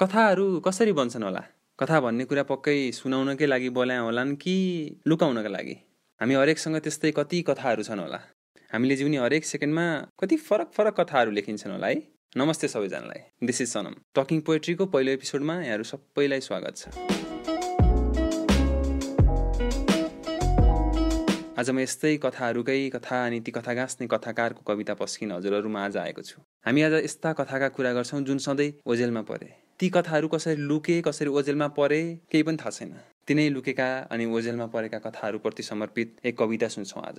कथाहरू कसरी बन्छन् होला? कथा भन्ने कुरा पक्कै सुनाउनकै लागि बोलाए होलान् कि लुकाउनका लागि? हामी हरेकसँग त्यस्तै कति कथाहरू छन् होला? हामीले जिउने हरेक सेकेन्डमा कति फरक फरक कथाहरू लेखिन्छन् होला है? नमस्ते सबैजनालाई। दिस इज सनम टकिङ पोएट्रीको पहिलो एपिसोडमा यहाँहरू सबैलाई स्वागत छ। आज म यस्तै कथाहरूकै कथा अनि ती कथा गाँच्ने कथाकारको कविता पस्किन हजुरहरूमा आज आएको छु। हामी आज यस्ता कथाका कुरा गर्छौँ जुन सधैँ ओजेलमा परे। ती कथाहरू कसरी लुके कसरी ओजेलमा परे केही पनि थाहा छैन। तिनै लुकेका अनि ओजेलमा परेका कथाहरूप्रति समर्पित एक कविता सुन्छौँ आज।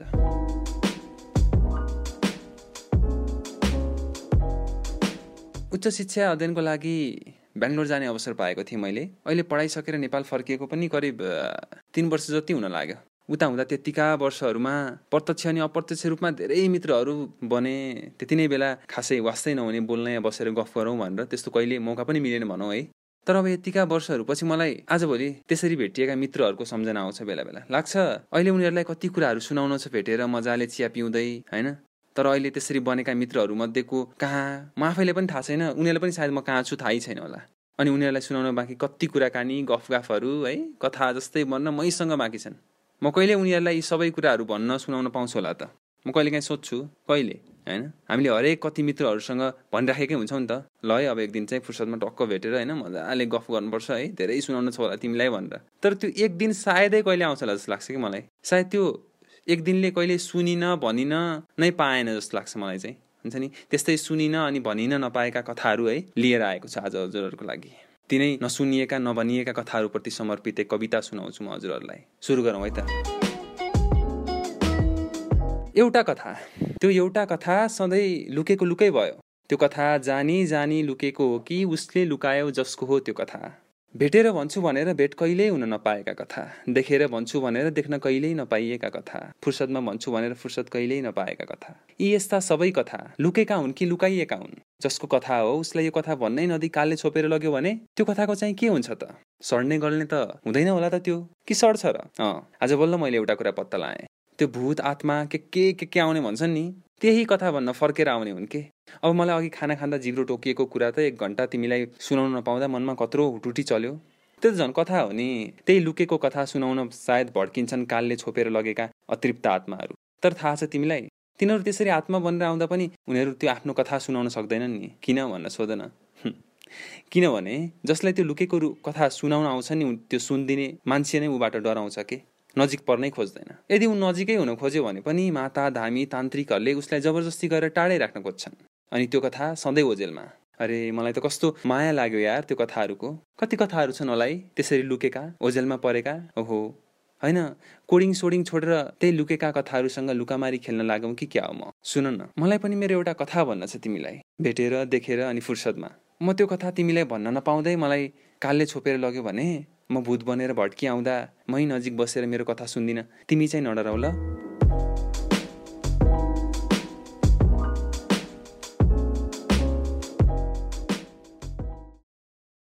उच्च शिक्षा अध्ययनको लागि बेङ्गलोर जाने अवसर पाएको थिएँ मैले। अहिले पढाइ सकेर नेपाल फर्किएको पनि करिब तिन वर्ष जति हुन लाग्यो। उता हुँदा त्यतिका वर्षहरूमा प्रत्यक्ष अनि अप्रत्यक्ष रूपमा धेरै मित्रहरू बने। त्यति नै बेला खासै वास्तै नहुने बोल्न या बसेर गफ गरौँ भनेर त्यस्तो कहिले मौका पनि मिलेन भनौँ है। तर अब यतिका वर्षहरूपछि मलाई आजभोलि त्यसरी भेटिएका मित्रहरूको सम्झना आउँछ बेला बेला। लाग्छ अहिले उनीहरूलाई कति कुराहरू सुनाउन छ भेटेर मजाले चिया पिउँदै होइन? तर अहिले त्यसरी बनेका मित्रहरू मध्येको कहाँ? म आफैले पनि थाहा छैन उनीहरूले पनि सायद म कहाँ छु थाहै छैन होला। अनि उनीहरूलाई सुनाउन बाँकी कति कुराकानी गफ गफहरू है? कथा जस्तै भन्न मैसँग बाँकी छन्। म कहिले उनीहरूलाई यी सबै कुराहरू भन्न सुनाउन पाउँछु होला त? म कहिले काहीँ सोध्छु? कहिले? होइन? हामीले हरेक कति मित्रहरूसँग भनिराखेकै हुन्छौँ नि त। ल है अब एक दिन चाहिँ फुर्सदमा टक्क भेटेर होइन मजाले गफ गर्नुपर्छ है। धेरै सुनाउनु छ होला तिमीलाई भनेर। तर त्यो एक दिन सायदै कहिले आउँछ होला जस्तो लाग्छ कि मलाई? सायद त्यो एक दिनले कहिले सुनिन भनिन नै पाएन जस्तो लाग्छ मलाई चाहिँ। हुन्छ नि? त्यस्तै सुनिन अनि भनिन नपाएका कथाहरू है लिएर आएको छ आज हजुरहरूको लागि। तिनै नसुनिएका नभनिएका कथाहरूप्रति समर्पित कविता सुनाउँछु म हजुरहरूलाई। सुरु गरौँ है त। एउटा कथा। त्यो एउटा कथा सधैँ लुकेको लुकै भयो। त्यो कथा जानी जानी लुकेको हो कि उसले लुकायो जसको हो त्यो कथा। भेटेर भन्छु भनेर भेट कहिल्यै हुन नपाएका कथा। देखेर भन्छु भनेर देख्न कहिल्यै नपाइएका कथा। फुर्सदमा भन्छु भनेर फुर्सद कहिल्यै नपाएका कथा। यी यस्ता सबै कथा लुकेका हुन् कि लुकाइएका हुन्? जसको कथा हो उसलाई यो कथा भन्नै नदी कालले छोपेर लग्यो भने त्यो कथाको चाहिँ के हुन्छ त? सड्ने गल्ने त हुँदैन होला त त्यो। कि सड्छ र? अँ आज बल्ल मैले एउटा कुरा पत्ता लगाएँ त्यो भूत आत्मा के के के के आउने भन्छन् नि? त्यही कथा भन्न फर्केर आउने हुन् के? अब मलाई अघि खाना खाँदा जिब्रो टोकिएको कुरा त एक घन्टा तिमीलाई सुनाउन नपाउँदा मनमा कत्रो हुटुटी चल्यो। त्यो त झन् कथा हो नि। त्यही लुकेको कथा सुनाउन सायद भड्किन्छन् कालले छोपेर लगेका अतृप्त आत्माहरू। तर थाहा छ तिमीलाई तिनीहरू त्यसरी आत्मा बनेर आउँदा पनि उनीहरू त्यो आफ्नो कथा सुनाउन सक्दैनन् नि। किन भन्न सोधन किनभने जसलाई त्यो लुकेको कथा सुनाउन आउँछ नि त्यो सुनिदिने मान्छे नै ऊबाट डराउँछ के? नजिक पर्नै खोज्दैन। यदि ऊ नजिकै हुन खोज्यो भने पनि माता धामी तान्त्रिकहरूले उसलाई जबरजस्ती गरेर टाढै राख्न खोज्छन्। अनि त्यो कथा सधैँ ओजेलमा अरे मलाई त कस्तो माया लाग्यो यार त्यो कथाहरूको। कति कथाहरू छन् होला है? त्यसरी लुकेका ओजेलमा परेका? ओहो होइन कोडिङ सोडिङ छोडेर त्यही लुकेका कथाहरूसँग लुकामारी खेल्न लागौँ कि क्या हो म? सुन न मलाई पनि मेरो एउटा कथा भन्न छ तिमीलाई। भेटेर देखेर अनि फुर्सदमा। म त्यो कथा तिमीलाई भन्न नपाउँदै मलाई कालले छोपेर लग्यो भने म भूत बनेर भड्की आउँदा मै नजिक बसेर मेरो कथा सुन्दिनँ। तिमी चाहिँ नडराउ ल